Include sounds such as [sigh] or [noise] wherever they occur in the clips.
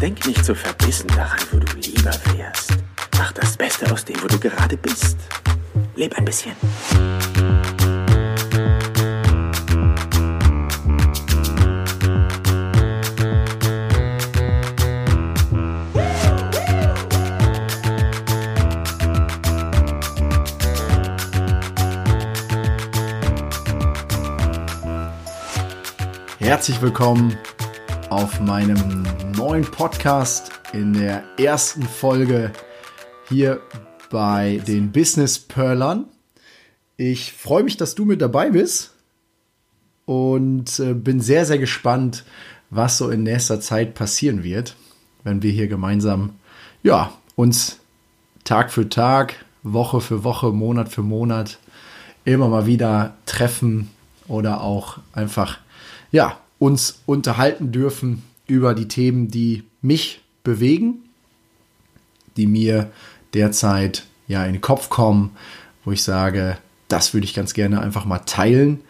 Denk nicht so verbissen daran, wo du lieber wärst. Mach das Beste aus dem, wo du gerade bist. Leb ein bisschen. Herzlich willkommen auf meinem neuen Podcast in der ersten Folge hier bei den Business Perlern. Ich freue mich, dass du mit dabei bist und äh, bin sehr, sehr gespannt, was so in nächster Zeit passieren wird, wenn wir hier gemeinsam, ja, uns Tag für Tag, Woche für Woche, Monat für Monat immer mal wieder treffen oder auch einfach, ja, uns unterhalten dürfen über die Themen, die mich bewegen, die mir derzeit ja in den Kopf kommen, wo ich sage, das würde ich ganz gerne einfach mal teilen.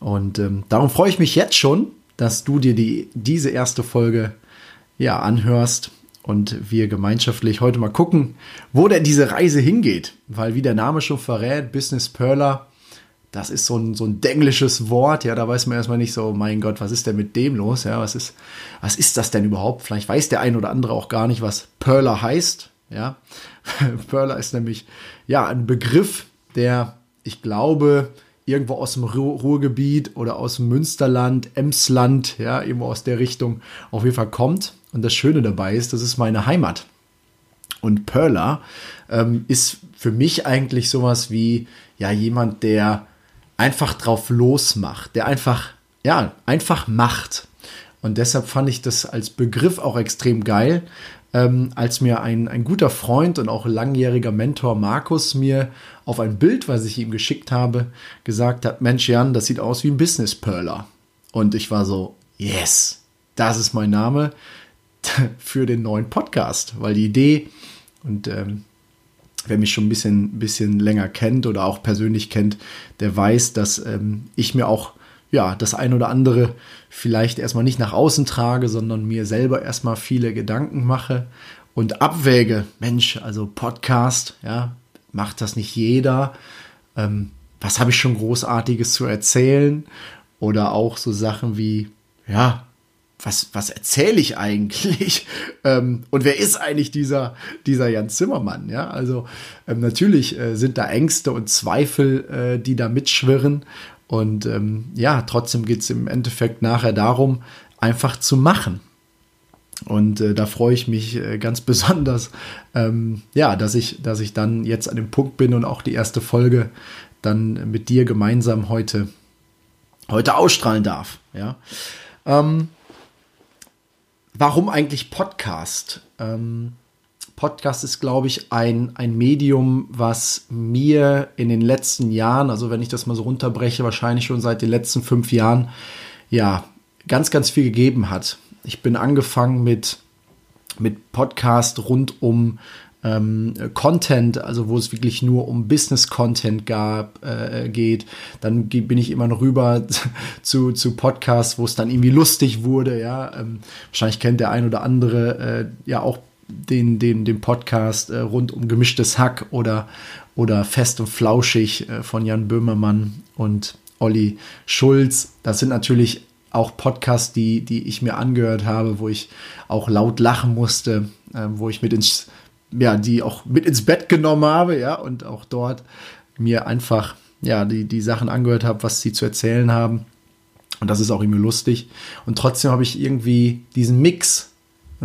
Und ähm, darum freue ich mich jetzt schon, dass du dir die, diese erste Folge ja anhörst und wir gemeinschaftlich heute mal gucken, wo denn diese Reise hingeht. Weil wie der Name schon verrät, Business Perler, das ist so ein, so ein denglisches Wort, ja, da weiß man erstmal nicht so, mein Gott, was ist denn mit dem los, ja, was ist, was ist das denn überhaupt? Vielleicht weiß der ein oder andere auch gar nicht, was Perler heißt, ja. [laughs] Perler ist nämlich, ja, ein Begriff, der, ich glaube, irgendwo aus dem Ru Ruhrgebiet oder aus dem Münsterland, Emsland, ja, irgendwo aus der Richtung auf jeden Fall kommt. Und das Schöne dabei ist, das ist meine Heimat. Und Perler ähm, ist für mich eigentlich sowas wie, ja, jemand, der einfach drauf losmacht, der einfach, ja, einfach macht. Und deshalb fand ich das als Begriff auch extrem geil, ähm, als mir ein, ein guter Freund und auch langjähriger Mentor Markus mir auf ein Bild, was ich ihm geschickt habe, gesagt hat, Mensch Jan, das sieht aus wie ein Business Perler. Und ich war so, yes, das ist mein Name [laughs] für den neuen Podcast, weil die Idee und ähm, wer mich schon ein bisschen, bisschen länger kennt oder auch persönlich kennt, der weiß, dass ähm, ich mir auch ja, das ein oder andere vielleicht erstmal nicht nach außen trage, sondern mir selber erstmal viele Gedanken mache und abwäge, Mensch, also Podcast, ja, macht das nicht jeder? Ähm, was habe ich schon Großartiges zu erzählen? Oder auch so Sachen wie, ja, was, was erzähle ich eigentlich? [laughs] ähm, und wer ist eigentlich dieser, dieser Jan Zimmermann? Ja, also ähm, natürlich äh, sind da Ängste und Zweifel, äh, die da mitschwirren. Und ähm, ja, trotzdem geht es im Endeffekt nachher darum, einfach zu machen. Und äh, da freue ich mich äh, ganz [laughs] besonders, ähm, ja, dass ich, dass ich dann jetzt an dem Punkt bin und auch die erste Folge dann mit dir gemeinsam heute, heute ausstrahlen darf. Ja. Ähm, warum eigentlich Podcast? Ähm, Podcast ist, glaube ich, ein, ein Medium, was mir in den letzten Jahren, also wenn ich das mal so runterbreche, wahrscheinlich schon seit den letzten fünf Jahren, ja, ganz, ganz viel gegeben hat. Ich bin angefangen mit, mit Podcast rund um ähm, Content, also wo es wirklich nur um Business-Content gab, äh, geht. Dann bin ich immer noch rüber [laughs] zu, zu Podcasts, wo es dann irgendwie lustig wurde. Ja, ähm, wahrscheinlich kennt der ein oder andere äh, ja auch den, den, den Podcast äh, rund um gemischtes Hack oder, oder Fest und Flauschig äh, von Jan Böhmermann und Olli Schulz. Das sind natürlich auch Podcasts, die, die ich mir angehört habe, wo ich auch laut lachen musste, äh, wo ich mit ins ja, die auch mit ins Bett genommen habe, ja, und auch dort mir einfach, ja, die, die Sachen angehört habe, was sie zu erzählen haben. Und das ist auch irgendwie lustig. Und trotzdem habe ich irgendwie diesen Mix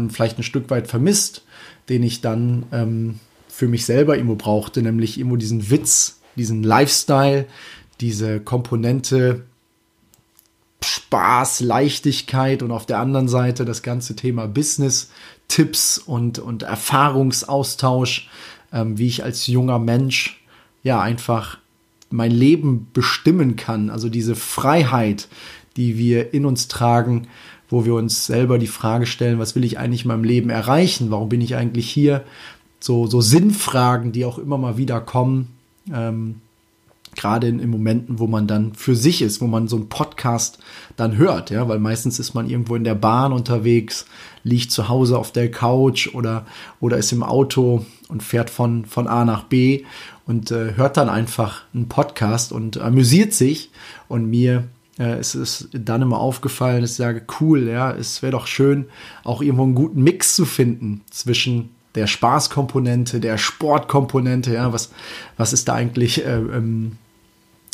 vielleicht ein Stück weit vermisst, den ich dann ähm, für mich selber irgendwo brauchte, nämlich irgendwo diesen Witz, diesen Lifestyle, diese Komponente Spaß, Leichtigkeit und auf der anderen Seite das ganze Thema Business, Tipps und, und Erfahrungsaustausch, ähm, wie ich als junger Mensch ja einfach mein Leben bestimmen kann. Also diese Freiheit, die wir in uns tragen, wo wir uns selber die Frage stellen, was will ich eigentlich in meinem Leben erreichen? Warum bin ich eigentlich hier? So, so Sinnfragen, die auch immer mal wieder kommen. Ähm, gerade in, in, Momenten, wo man dann für sich ist, wo man so einen Podcast dann hört, ja, weil meistens ist man irgendwo in der Bahn unterwegs, liegt zu Hause auf der Couch oder, oder ist im Auto und fährt von, von A nach B und äh, hört dann einfach einen Podcast und amüsiert sich. Und mir äh, es dann immer aufgefallen, dass ich sage, cool, ja, es wäre doch schön, auch irgendwo einen guten Mix zu finden zwischen der Spaßkomponente, der Sportkomponente, ja, was, was ist da eigentlich äh, ähm,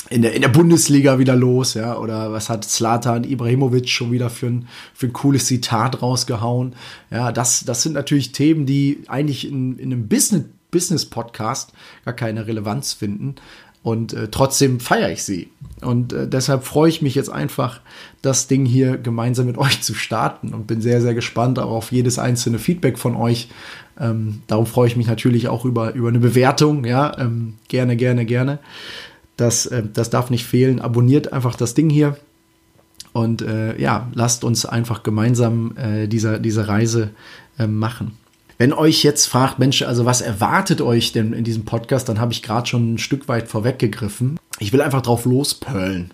in der, in der Bundesliga wieder los, ja, oder was hat Zlatan Ibrahimovic schon wieder für ein, für ein cooles Zitat rausgehauen, ja, das, das sind natürlich Themen, die eigentlich in, in einem Business, Business Podcast gar keine Relevanz finden, und äh, trotzdem feiere ich sie. Und äh, deshalb freue ich mich jetzt einfach, das Ding hier gemeinsam mit [laughs] euch zu starten und bin sehr, sehr gespannt auch auf jedes einzelne Feedback von euch. Ähm, darum freue ich mich natürlich auch über, über eine Bewertung. Ja, ähm, gerne, gerne, gerne. Das, äh, das darf nicht fehlen. Abonniert einfach das Ding hier. Und äh, ja, lasst uns einfach gemeinsam äh, diese, diese Reise äh, machen. Wenn euch jetzt fragt, Mensch, also was erwartet euch denn in diesem Podcast, dann habe ich gerade schon ein Stück weit vorweggegriffen. Ich will einfach drauf lospöllen.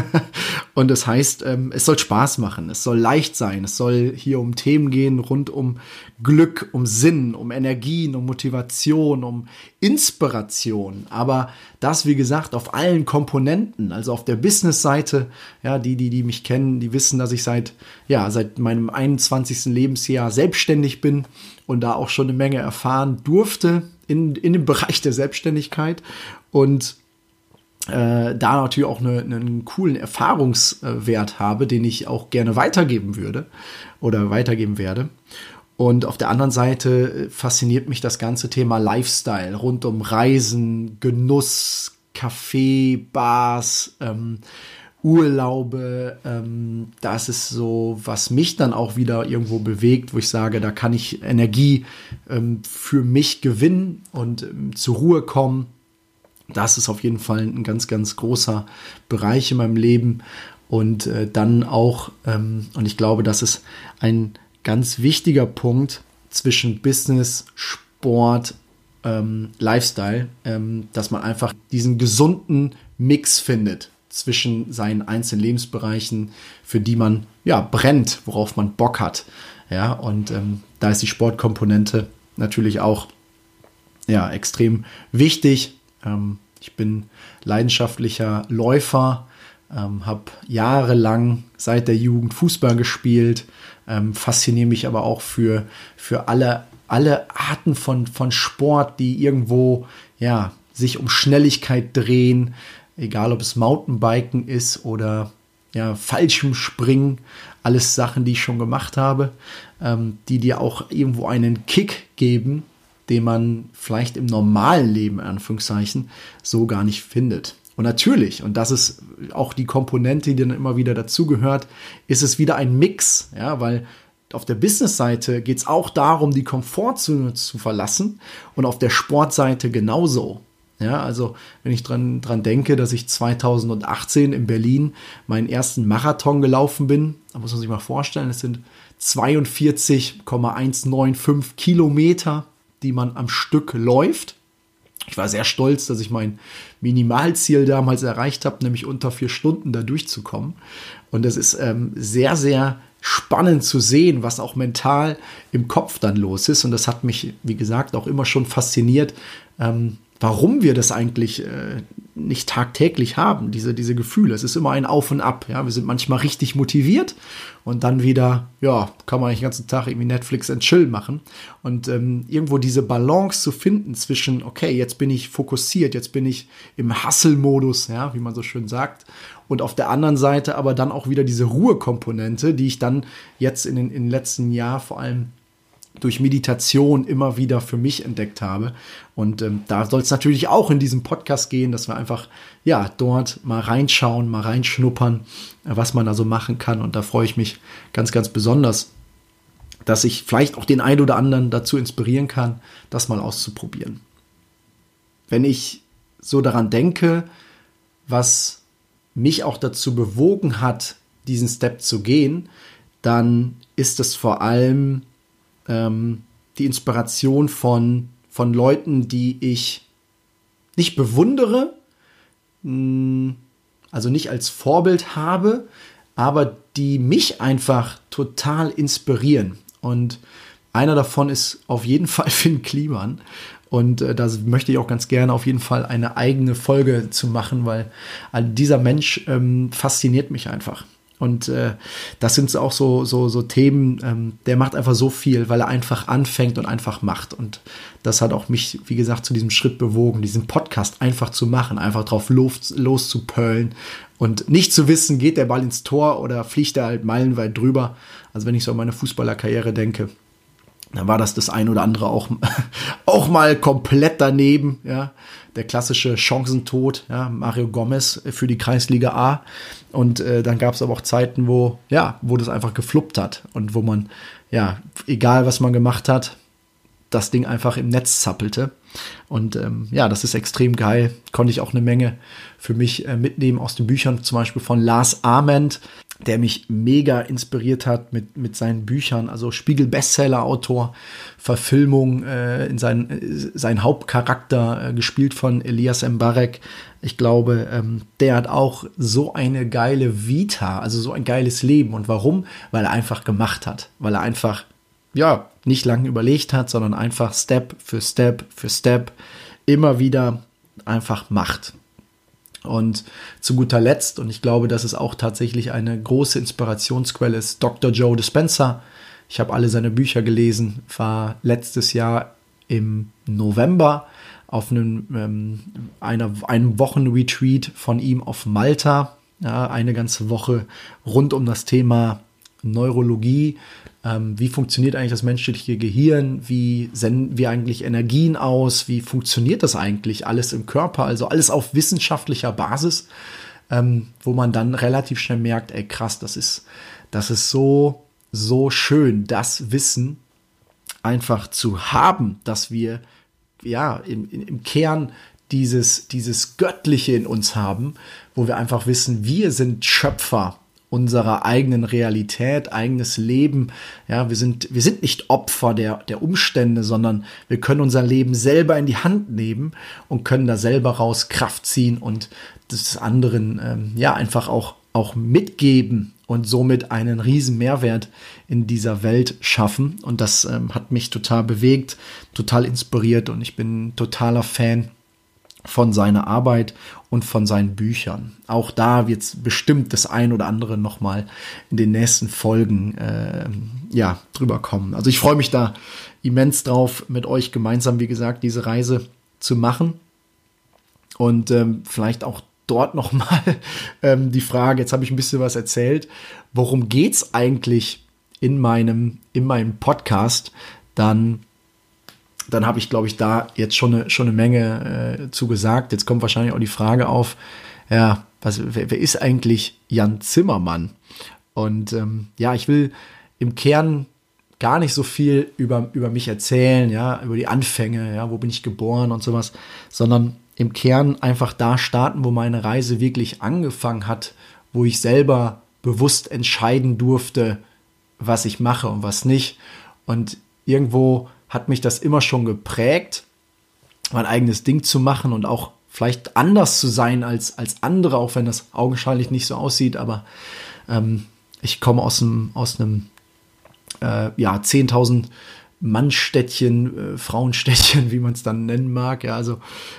[laughs] und das heißt, ähm, es soll Spaß machen, es soll leicht sein, es soll hier um Themen gehen rund um Glück, um Sinn, um Energien, um Motivation, um Inspiration. Aber das, wie gesagt, auf allen Komponenten, also auf der Business-Seite, ja, die, die, die mich kennen, die wissen, dass ich seit, ja, seit meinem 21. Lebensjahr selbstständig bin und da auch schon eine Menge erfahren durfte in, in dem Bereich der Selbstständigkeit und da natürlich auch eine, einen coolen Erfahrungswert habe, den ich auch gerne weitergeben würde oder weitergeben werde. Und auf der anderen Seite fasziniert mich das ganze Thema Lifestyle rund um Reisen, Genuss, Kaffee, Bars, ähm, Urlaube. Ähm, das ist so, was mich dann auch wieder irgendwo bewegt, wo ich sage, da kann ich Energie ähm, für mich gewinnen und ähm, zur Ruhe kommen das ist auf jeden Fall ein ganz, ganz großer Bereich in meinem Leben. Und äh, dann auch, ähm, und ich glaube, das ist ein ganz wichtiger Punkt zwischen Business, Sport, ähm, Lifestyle, ähm, dass man einfach diesen gesunden Mix findet zwischen seinen einzelnen Lebensbereichen, für die man ja brennt, worauf man Bock hat. Ja, und ähm, da ist die Sportkomponente natürlich auch ja extrem wichtig. Ähm, ich bin leidenschaftlicher Läufer, ähm, habe jahrelang seit der Jugend Fußball gespielt, ähm, fasziniere mich aber auch für, für alle, alle Arten von, von Sport, die irgendwo ja, sich um Schnelligkeit drehen, egal ob es Mountainbiken ist oder ja, Fallschirmspringen, alles Sachen, die ich schon gemacht habe, ähm, die dir auch irgendwo einen Kick geben, den man vielleicht im normalen Leben, Anführungszeichen, so gar nicht findet. Und natürlich, und das ist auch die Komponente, die dann immer wieder dazugehört, ist es wieder ein Mix, ja, weil auf der Business-Seite geht es auch darum, die Komfortzone zu verlassen und auf der Sportseite genauso. Ja, also wenn ich dran, dran denke, dass ich 2018 in Berlin meinen ersten Marathon gelaufen bin, da muss man sich mal vorstellen, es sind 42,195 Kilometer die man am Stück läuft. Ich war sehr stolz, dass ich mein Minimalziel damals erreicht habe, nämlich unter vier Stunden da durchzukommen. Und es ist ähm, sehr, sehr spannend zu sehen, was auch mental im Kopf dann los ist. Und das hat mich, wie gesagt, auch immer schon fasziniert, ähm, warum wir das eigentlich äh, nicht tagtäglich haben, diese, diese Gefühle. Es ist immer ein Auf und Ab. Ja? Wir sind manchmal richtig motiviert und dann wieder, ja, kann man eigentlich den ganzen Tag irgendwie Netflix and Chill machen. Und ähm, irgendwo diese Balance zu finden zwischen, okay, jetzt bin ich fokussiert, jetzt bin ich im Hustle-Modus, ja, wie man so schön sagt. Und auf der anderen Seite aber dann auch wieder diese Ruhekomponente, die ich dann jetzt in den, in den letzten Jahren vor allem durch Meditation immer wieder für mich entdeckt habe. Und ähm, da soll es natürlich auch in diesem Podcast gehen, dass wir einfach ja dort mal reinschauen, mal reinschnuppern, äh, was man da so machen kann. Und da freue ich mich ganz, ganz besonders, dass ich vielleicht auch den einen oder anderen dazu inspirieren kann, das mal auszuprobieren. Wenn ich so daran denke, was mich auch dazu bewogen hat, diesen Step zu gehen, dann ist es vor allem ähm, die Inspiration von, von Leuten, die ich nicht bewundere, mh, also nicht als Vorbild habe, aber die mich einfach total inspirieren. Und einer davon ist auf jeden [laughs] Fall Finn Kliman. Und äh, da möchte ich auch ganz gerne auf jeden Fall eine eigene Folge zu machen, weil äh, dieser Mensch ähm, fasziniert mich einfach. Und äh, das sind auch so, so, so Themen, ähm, der macht einfach so viel, weil er einfach anfängt und einfach macht. Und das hat auch mich, wie gesagt, zu diesem Schritt bewogen, diesen Podcast einfach zu machen, einfach drauf los, loszupöllen und nicht zu wissen, geht der Ball ins Tor oder fliegt er halt meilenweit drüber. Also wenn ich so an meine Fußballerkarriere denke, dann war das das ein oder andere auch, [laughs] auch mal komplett daneben, ja der klassische Chancentod, ja, Mario Gomez für die Kreisliga A. Und äh, dann gab es aber auch Zeiten, wo, ja, wo das einfach gefluppt hat und wo man, ja, egal was man gemacht hat, das Ding einfach im Netz zappelte. Und ähm, ja, das ist extrem geil. Konnte ich auch eine Menge für mich äh, mitnehmen aus den Büchern, zum Beispiel von Lars Ament, der mich mega inspiriert hat mit, mit seinen Büchern. Also Spiegel-Bestseller-Autor, Verfilmung äh, in sein, äh, sein Hauptcharakter, äh, gespielt von Elias Mbarek. Ich glaube, ähm, der hat auch so eine geile Vita, also so ein geiles Leben. Und warum? Weil er einfach gemacht hat. Weil er einfach, ja, nicht lange überlegt hat, sondern einfach Step für Step für Step immer wieder einfach macht. Und zu guter Letzt, und ich glaube, dass es auch tatsächlich eine große Inspirationsquelle ist, Dr. Joe Dispenza. Ich habe alle seine Bücher gelesen, war letztes Jahr im November auf einem, ähm, einer, einem Wochenretreat von ihm auf Malta. Ja, eine ganze Woche rund um das Thema Neurologie, ähm, wie funktioniert eigentlich das menschliche Gehirn, wie senden wir eigentlich Energien aus, wie funktioniert das eigentlich alles im Körper, also alles auf wissenschaftlicher Basis, ähm, wo man dann relativ schnell merkt, ey krass, das ist, das ist so, so schön, das Wissen einfach zu haben, dass wir ja im, im Kern dieses, dieses Göttliche in uns haben, wo wir einfach wissen, wir sind Schöpfer unserer eigenen Realität, eigenes Leben. Ja, wir sind, wir sind nicht Opfer der, der Umstände, sondern wir können unser Leben selber in die Hand nehmen und können da selber raus Kraft ziehen und des anderen, ähm, ja, einfach auch, auch mitgeben und somit einen riesen Mehrwert in dieser Welt schaffen. Und das ähm, hat mich total bewegt, total inspiriert und ich bin totaler Fan von seiner Arbeit und von seinen Büchern. Auch da wird es bestimmt das ein oder andere nochmal in den nächsten Folgen äh, ja, drüber kommen. Also ich freue mich da immens drauf, mit euch gemeinsam, wie gesagt, diese Reise zu machen. Und ähm, vielleicht auch dort [laughs] nochmal ähm, die Frage, jetzt habe ich ein bisschen was erzählt, worum geht es eigentlich in meinem, in meinem Podcast? Dann dann habe ich, glaube ich, da jetzt schon eine, schon eine Menge äh, zu gesagt. Jetzt kommt wahrscheinlich auch die Frage auf, ja, was, wer, wer ist eigentlich Jan Zimmermann? Und ähm, ja, ich will im Kern gar nicht so viel über, über mich erzählen, ja, über die Anfänge, ja, wo bin ich geboren und sowas, sondern im Kern einfach da starten, wo meine Reise wirklich angefangen hat, wo ich selber bewusst entscheiden durfte, was ich mache und was nicht. Und irgendwo hat mich das immer schon geprägt, mein eigenes Ding zu machen und auch vielleicht anders zu sein als, als andere, auch wenn das augenscheinlich nicht so aussieht, aber ähm, ich komme aus einem, aus einem äh, ja, 10.000 Mannstädtchen, äh, Frauenstädtchen, [laughs] wie man es dann nennen mag, ja, also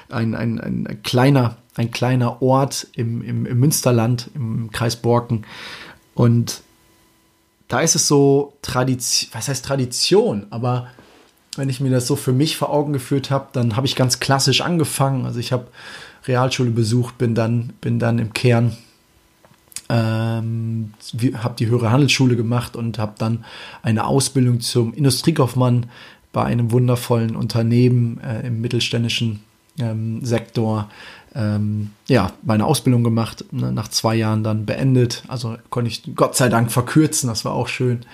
ein, ein, ein kleiner, ein kleiner Ort im, im, im Münsterland, im Kreis Borken. Und da ist es so Tradition, was heißt Tradition, aber wenn ich mir das so für mich vor Augen geführt habe, dann habe ich ganz klassisch angefangen. Also ich habe Realschule besucht, bin dann, bin dann im Kern, ähm, habe die höhere Handelsschule gemacht und habe dann eine Ausbildung zum Industriekaufmann bei einem wundervollen Unternehmen äh, im mittelständischen ähm, Sektor ähm, ja, meine Ausbildung gemacht, ne, nach zwei Jahren dann beendet. Also konnte ich Gott sei Dank verkürzen, das war auch schön.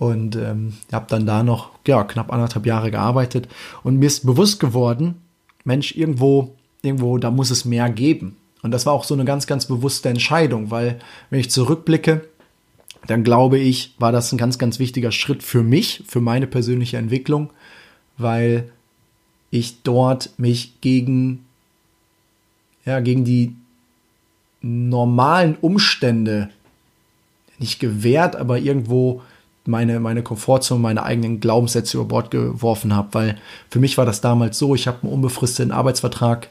Und ähm, habe dann da noch ja, knapp anderthalb Jahre gearbeitet. Und mir ist bewusst geworden, Mensch, irgendwo, irgendwo, da muss es mehr geben. Und das war auch so eine ganz, ganz bewusste Entscheidung, weil wenn ich zurückblicke, dann glaube ich, war das ein ganz, ganz wichtiger Schritt für mich, für meine persönliche Entwicklung, weil ich dort mich gegen, ja, gegen die normalen Umstände nicht gewährt, aber irgendwo meine, meine Komfortzone, meine eigenen Glaubenssätze über Bord geworfen habe, weil für mich war das damals so, ich habe einen unbefristeten Arbeitsvertrag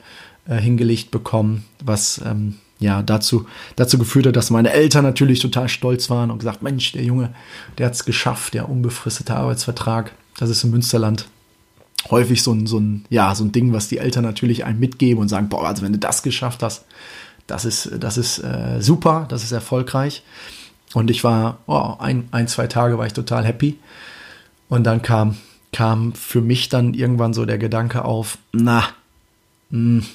äh, hingelegt bekommen, was ähm, ja dazu, dazu geführt hat, dass meine Eltern natürlich total stolz waren und gesagt, Mensch, der Junge, der hat es geschafft, der unbefristete Arbeitsvertrag, das ist im Münsterland häufig so ein, so ein, ja, so ein Ding, was die Eltern natürlich einem mitgeben und sagen, boah, also wenn du das geschafft hast, das ist, das ist äh, super, das ist erfolgreich. Und ich war, oh, ein, ein, zwei Tage war ich total happy. Und dann kam, kam für mich dann irgendwann so der Gedanke auf, na, mh, hm,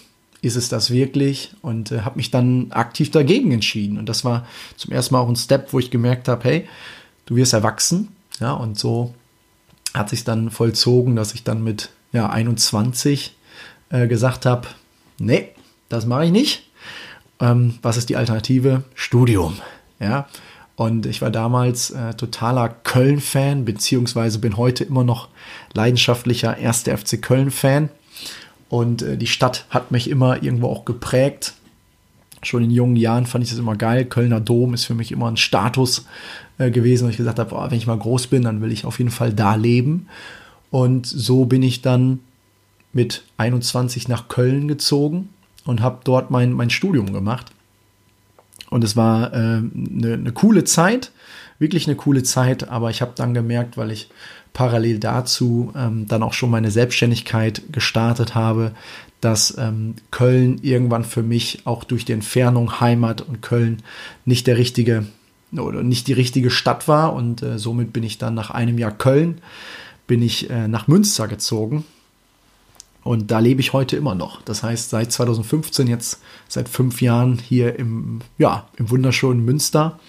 ist es das wirklich? Und äh, habe mich dann aktiv dagegen entschieden. Und das war zum ersten Mal auch ein Step, wo ich gemerkt habe, hey, du wirst erwachsen. Ja, und so hat sich dann vollzogen, dass ich dann mit ja, 21 äh, gesagt habe, nee, das mache ich nicht. Ähm, was ist die Alternative? Studium. Ja, und ich war damals äh, totaler Köln-Fan, beziehungsweise bin heute immer noch leidenschaftlicher 1. FC Köln-Fan. Und äh, die Stadt hat mich immer irgendwo auch geprägt. Schon in jungen Jahren fand ich das immer geil. Kölner Dom ist für mich immer ein Status äh, gewesen, wo ich gesagt habe, wenn ich mal groß bin, dann will ich auf jeden Fall da leben. Und so bin ich dann mit 21 nach Köln gezogen und habe dort mein, mein Studium gemacht. Und es war eine äh, ne, ne coole Zeit, wirklich eine coole Zeit, aber ich habe dann gemerkt, weil ich parallel dazu ähm, dann auch schon meine Selbstständigkeit gestartet habe, dass ähm, Köln irgendwann für mich auch durch die Entfernung Heimat und Köln nicht der richtige oder nicht die richtige Stadt war. Und äh, somit bin ich dann nach einem Jahr Köln bin ich äh, nach Münster gezogen und da lebe ich heute immer noch. Das heißt, seit 2015, jetzt seit fünf Jahren hier im, ja, im wunderschönen Münster.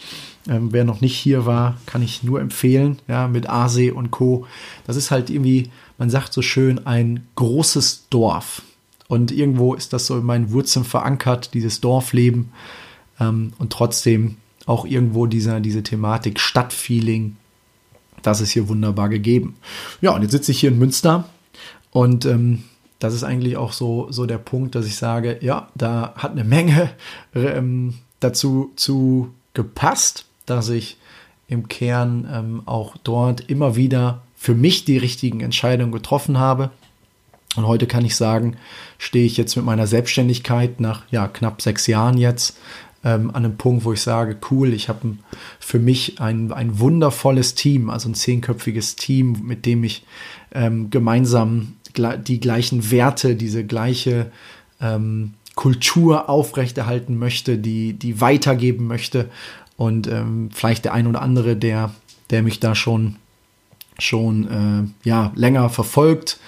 Ähm, wer noch nicht hier war, kann ich nur empfehlen, ja, mit Aasee und Co. Das ist halt irgendwie, man sagt so schön, ein großes Dorf. Und irgendwo ist das so in meinen Wurzeln verankert, dieses Dorfleben. Ähm, und trotzdem auch irgendwo dieser, diese Thematik Stadtfeeling, das ist hier wunderbar gegeben. Ja, und jetzt sitze ich hier in Münster und ähm, das ist eigentlich auch so, so der Punkt, dass ich sage, ja, da hat eine Menge ähm, dazu zu gepasst, dass ich im Kern ähm, auch dort immer wieder für mich die richtigen Entscheidungen getroffen habe. Und heute kann ich sagen, stehe ich jetzt mit meiner Selbstständigkeit nach ja, knapp sechs Jahren jetzt ähm, an einem Punkt, wo ich sage, cool, ich habe für mich ein, ein wundervolles Team, also ein zehnköpfiges Team, mit dem ich ähm, gemeinsam die gleichen Werte, diese gleiche ähm, Kultur aufrechterhalten möchte, die, die weitergeben möchte. Und ähm, vielleicht der ein oder andere, der, der mich da schon, schon äh, ja, länger verfolgt,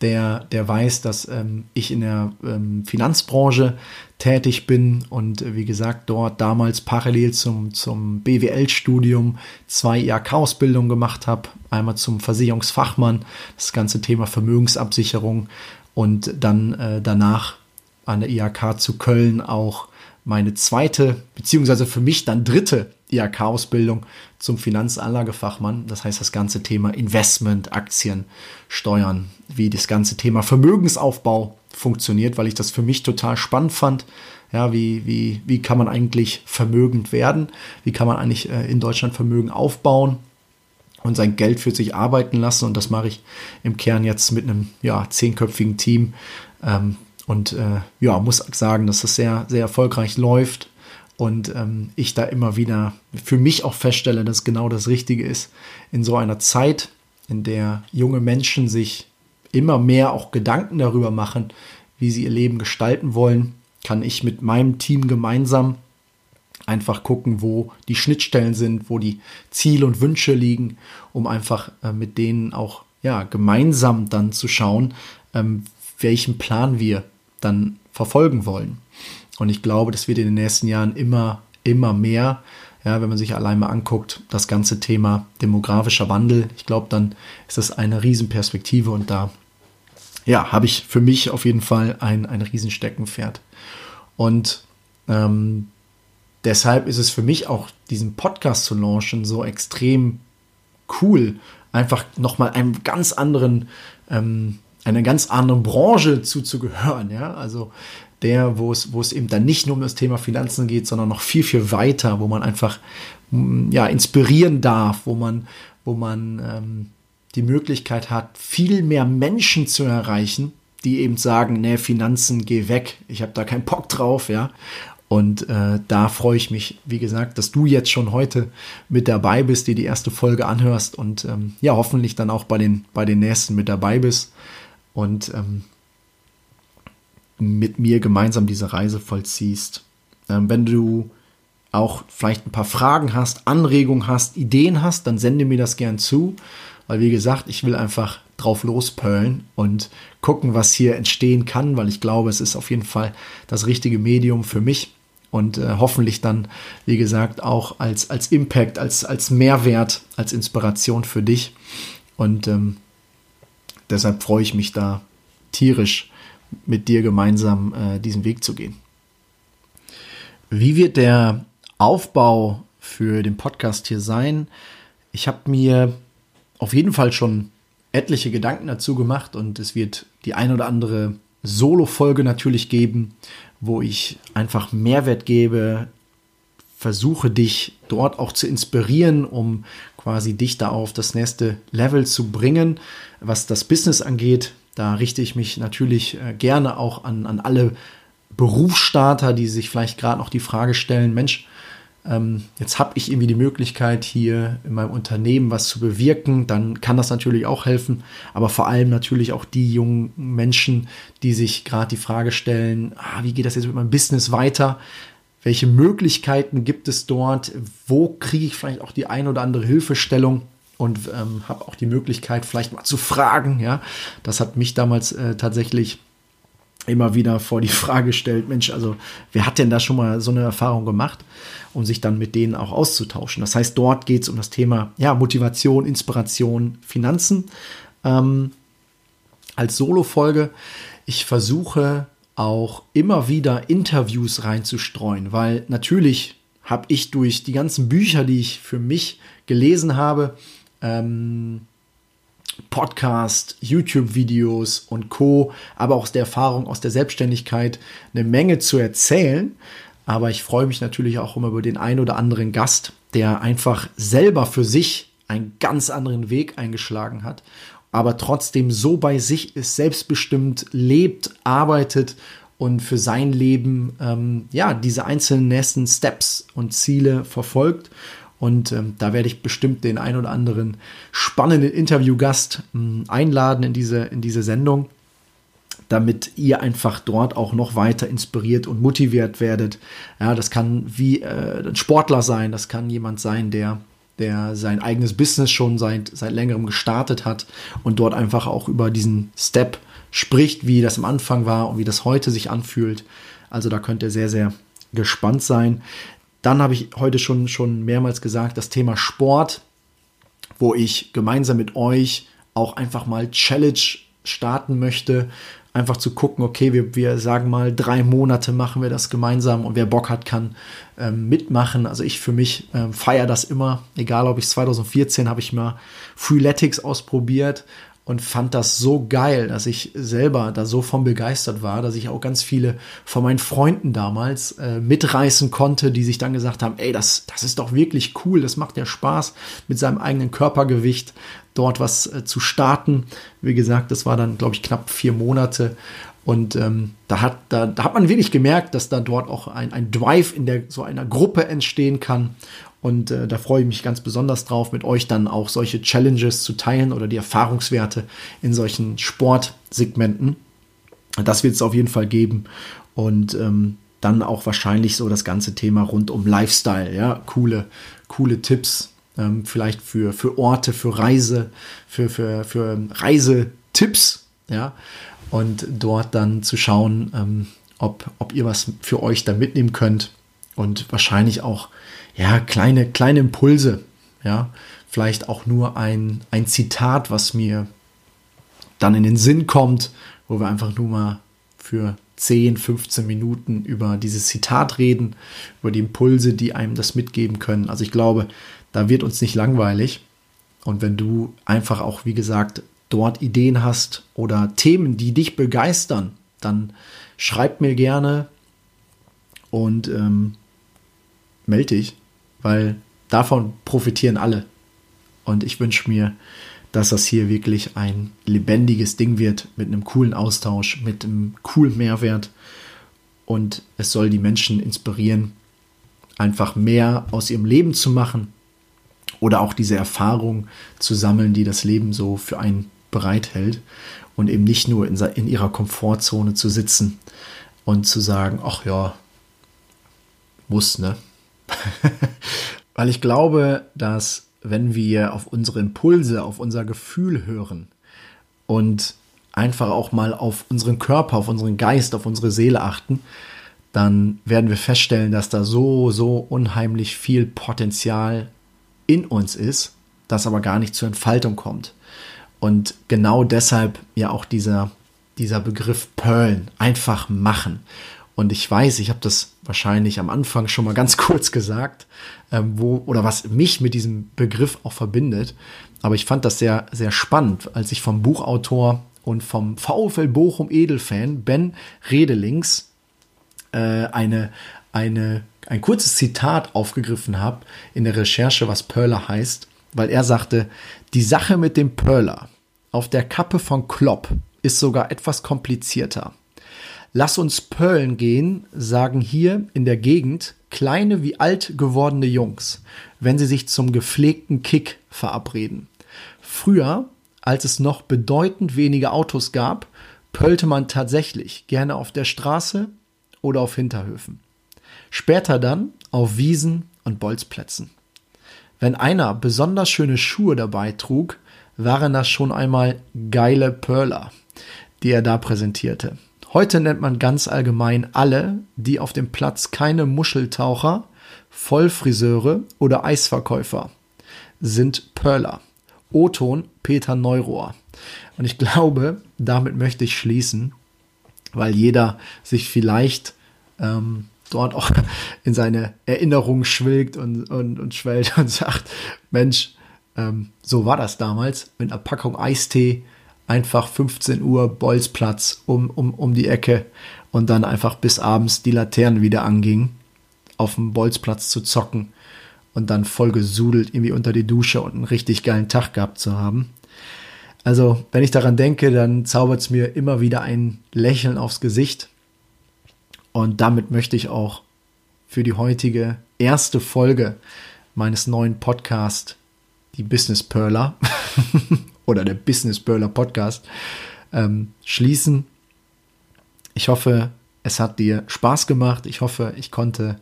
der, der weiß, dass ähm, ich in der ähm, Finanzbranche tätig bin und äh, wie gesagt dort damals parallel zum, zum BWL-Studium zwei IHK-Ausbildungen gemacht habe. Einmal zum Versicherungsfachmann, das ganze Thema Vermögensabsicherung und dann äh, danach an der IHK zu Köln auch meine zweite, beziehungsweise für mich dann dritte IHK-Ausbildung zum Finanzanlagefachmann. Das heißt, das ganze Thema Investment, Aktien, Steuern, wie das ganze Thema Vermögensaufbau funktioniert, weil ich das für mich total spannend fand. Ja, wie, wie, wie kann man eigentlich vermögend werden? Wie kann man eigentlich äh, in Deutschland Vermögen aufbauen? und sein Geld für sich arbeiten lassen. Und das mache ich im Kern jetzt mit einem ja, zehnköpfigen Team. Ähm, und äh, ja, muss sagen, dass das sehr, sehr erfolgreich läuft und ähm, ich da immer wieder für mich auch feststelle, dass genau das Richtige ist in so einer Zeit, in der junge Menschen sich immer mehr auch Gedanken darüber machen, wie sie ihr Leben gestalten wollen, kann ich mit meinem Team gemeinsam einfach gucken, wo die Schnittstellen sind, wo die Ziele und Wünsche liegen, um einfach äh, mit denen auch ja gemeinsam dann zu schauen, ähm, welchen Plan wir dann verfolgen wollen. Und ich glaube, das wird in den nächsten Jahren immer, immer mehr. Ja, wenn man sich allein mal anguckt, das ganze Thema demografischer Wandel, ich glaube, dann ist das eine Riesenperspektive und da, ja, habe ich für mich auf jeden Fall ein, ein Riesensteckenpferd. Und ähm, deshalb ist es für mich auch, diesen Podcast zu launchen, so extrem cool, einfach nochmal einem ganz anderen, ähm, einer ganz anderen Branche zuzugehören. Ja, also der, wo es, wo es eben dann nicht nur um das Thema Finanzen geht, sondern noch viel, viel weiter, wo man einfach mm, ja, inspirieren darf, wo man, wo man ähm, die Möglichkeit hat, viel mehr Menschen zu erreichen, die eben sagen, nee, Finanzen, geh weg, ich habe da keinen Bock drauf, ja. Und äh, da freue ich mich, wie gesagt, dass du jetzt schon heute mit dabei bist, dir die erste Folge anhörst und ähm, ja, hoffentlich dann auch bei den, bei den nächsten mit dabei bist und ähm, mit mir gemeinsam diese Reise vollziehst. Ähm, wenn du auch vielleicht ein paar Fragen hast, Anregungen hast, Ideen hast, dann sende mir das gern zu, weil wie gesagt, ich will einfach drauf lospölen und gucken, was hier entstehen kann, weil ich glaube, es ist auf jeden Fall das richtige Medium für mich und äh, hoffentlich dann, wie gesagt, auch als, als Impact, als, als Mehrwert, als Inspiration für dich. Und ähm, deshalb freue ich mich da tierisch, mit dir gemeinsam äh, diesen Weg zu gehen. Wie wird der Aufbau für den Podcast hier sein? Ich habe mir auf jeden Fall schon etliche Gedanken dazu gemacht und es wird die ein oder andere Solo-Folge natürlich geben, wo ich einfach Mehrwert gebe, versuche dich dort auch zu inspirieren, um quasi dich da auf das nächste Level zu bringen, was das Business angeht. Da richte ich mich natürlich äh, gerne auch an, an alle Berufsstarter, die sich vielleicht gerade noch die Frage stellen, Mensch, ähm, jetzt habe ich irgendwie die Möglichkeit, hier in meinem Unternehmen was zu bewirken, dann kann das natürlich auch helfen. Aber vor allem natürlich auch die jungen Menschen, die sich gerade die Frage stellen, ah, wie geht das jetzt mit meinem Business weiter? Welche Möglichkeiten gibt es dort? Wo kriege ich vielleicht auch die ein oder andere Hilfestellung? Und ähm, habe auch die Möglichkeit, vielleicht mal zu fragen. Ja, das hat mich damals äh, tatsächlich immer wieder vor die [laughs] Frage stellt, Mensch, also wer hat denn da schon mal so eine Erfahrung gemacht, um sich dann mit denen auch auszutauschen. Das heißt, dort geht es um das Thema ja, Motivation, Inspiration, Finanzen. Ähm, als Solo-Folge, ich versuche auch immer wieder Interviews reinzustreuen, weil natürlich habe ich durch die ganzen Bücher, die ich für mich gelesen habe, ähm, Podcast, YouTube-Videos und Co., aber auch aus der Erfahrung, aus der Selbstständigkeit eine Menge zu erzählen. Aber ich freue mich natürlich auch immer über den einen oder anderen Gast, der einfach selber für sich einen ganz anderen Weg eingeschlagen hat, aber trotzdem so bei sich ist, selbstbestimmt lebt, arbeitet und für sein Leben ähm, ja diese einzelnen nächsten Steps und Ziele verfolgt. Und ähm, da werde ich bestimmt den ein oder anderen spannenden Interviewgast ähm, einladen in diese, in diese Sendung, damit ihr einfach dort auch noch weiter inspiriert und motiviert werdet. Ja, das kann wie äh, ein Sportler sein, das kann jemand sein, der der sein eigenes Business schon seit, seit längerem gestartet hat und dort einfach auch über diesen Step spricht, wie das am Anfang war und wie das heute sich anfühlt. Also da könnt ihr sehr, sehr gespannt sein. Dann habe ich heute schon, schon mehrmals gesagt, das Thema Sport, wo ich gemeinsam mit euch auch einfach mal Challenge starten möchte. Einfach zu gucken, okay, wir, wir sagen mal, drei Monate machen wir das gemeinsam und wer Bock hat, kann ähm, mitmachen. Also ich für mich ähm, feiere das immer, egal ob ich 2014 habe ich mal Freeletics ausprobiert und fand das so geil, dass ich selber da so von begeistert war, dass ich auch ganz viele von meinen Freunden damals äh, mitreißen konnte, die sich dann gesagt haben, ey, das, das ist doch wirklich cool, das macht ja Spaß, mit seinem eigenen Körpergewicht dort was äh, zu starten. Wie gesagt, das war dann, glaube ich, knapp vier Monate. Und ähm, da, hat, da, da hat man wirklich gemerkt, dass da dort auch ein, ein Drive in der, so einer Gruppe entstehen kann. Und äh, da freue ich mich ganz besonders drauf, mit euch dann auch solche Challenges zu teilen oder die Erfahrungswerte in solchen Sportsegmenten. Das wird es auf jeden Fall geben. Und ähm, dann auch wahrscheinlich so das ganze Thema rund um Lifestyle, ja, coole, coole Tipps, ähm, vielleicht für, für Orte, für Reise, für, für, für Reisetipps, ja, und dort dann zu schauen, ähm, ob, ob ihr was für euch da mitnehmen könnt und wahrscheinlich auch ja, kleine, kleine Impulse, ja, vielleicht auch nur ein, ein Zitat, was mir dann in den Sinn kommt, wo wir einfach nur mal für 10, 15 Minuten über dieses Zitat reden, über die Impulse, die einem das mitgeben können. Also ich glaube, da wird uns nicht langweilig. Und wenn du einfach auch, wie gesagt, dort Ideen hast oder Themen, die dich begeistern, dann schreibt mir gerne und ähm, melde dich, weil davon profitieren alle. Und ich wünsche mir, dass das hier wirklich ein lebendiges Ding wird mit einem coolen Austausch, mit einem coolen Mehrwert. Und es soll die Menschen inspirieren, einfach mehr aus ihrem Leben zu machen oder auch diese Erfahrung zu sammeln, die das Leben so für einen bereithält und eben nicht nur in, in ihrer Komfortzone zu sitzen und zu sagen, ach ja, muss, ne? [laughs] Weil ich glaube, dass wenn wir auf unsere Impulse, auf unser Gefühl hören und einfach auch mal auf unseren Körper, auf unseren Geist, auf unsere Seele achten, dann werden wir feststellen, dass da so, so unheimlich viel Potenzial in uns ist, das aber gar nicht zur Entfaltung kommt. Und genau deshalb ja auch dieser, dieser Begriff Pearlen, einfach machen. Und ich weiß, ich habe das wahrscheinlich am Anfang schon mal [laughs] ganz kurz gesagt, ähm, wo oder was mich mit diesem Begriff auch verbindet. Aber ich fand das sehr, sehr spannend, als ich vom Buchautor und vom VfL Bochum Edelfan Ben Redelings äh, eine, eine, ein kurzes Zitat aufgegriffen habe in der Recherche, was Perler heißt, weil er sagte, die Sache mit dem Perler auf der Kappe von Klopp ist sogar etwas komplizierter. Lass uns Pöllen gehen, sagen hier in der Gegend kleine wie alt gewordene Jungs, wenn sie sich zum gepflegten Kick verabreden. Früher, als es noch bedeutend weniger Autos gab, pöllte man tatsächlich gerne auf der Straße oder auf Hinterhöfen. Später dann auf Wiesen und Bolzplätzen. Wenn einer besonders schöne Schuhe dabei trug, waren das schon einmal geile Perler, die er da präsentierte. Heute nennt man ganz allgemein alle, die auf dem Platz keine Muscheltaucher, Vollfriseure oder Eisverkäufer sind Perler. O-Ton Peter Neurohr. Und ich glaube, damit möchte ich schließen, weil jeder sich vielleicht ähm, dort auch [laughs] in seine Erinnerungen schwilgt und, und, und schwellt und [laughs] sagt, Mensch, ähm, so war das damals mit einer Packung Eistee, einfach 15 Uhr Bolzplatz um, um, um die Ecke und dann einfach bis abends die Laternen wieder anging, auf dem Bolzplatz zu zocken und dann voll gesudelt irgendwie unter die Dusche und einen richtig geilen Tag gehabt zu haben. Also, wenn ich daran denke, dann zaubert es mir immer wieder ein Lächeln aufs Gesicht. Und damit möchte ich auch für die heutige erste Folge meines neuen Podcasts, die Business Perler [laughs] oder der Business Perler Podcast, ähm, schließen. Ich hoffe, es hat dir Spaß gemacht. Ich hoffe, ich konnte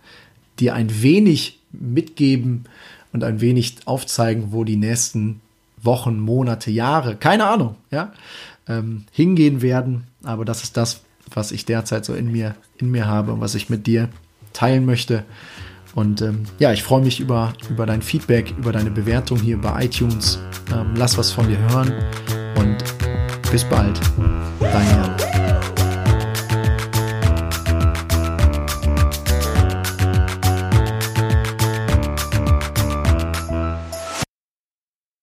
dir ein wenig mitgeben und ein wenig aufzeigen, wo die nächsten Wochen, Monate, Jahre, keine Ahnung, ja, ähm, hingehen werden. Aber das ist das, was ich derzeit so in mir, in mir habe und was ich mit dir teilen möchte. Und ähm, ja, ich freue mich über, über dein Feedback, über deine Bewertung hier bei iTunes. Ähm, lass was von dir hören und bis bald. Dein Jan.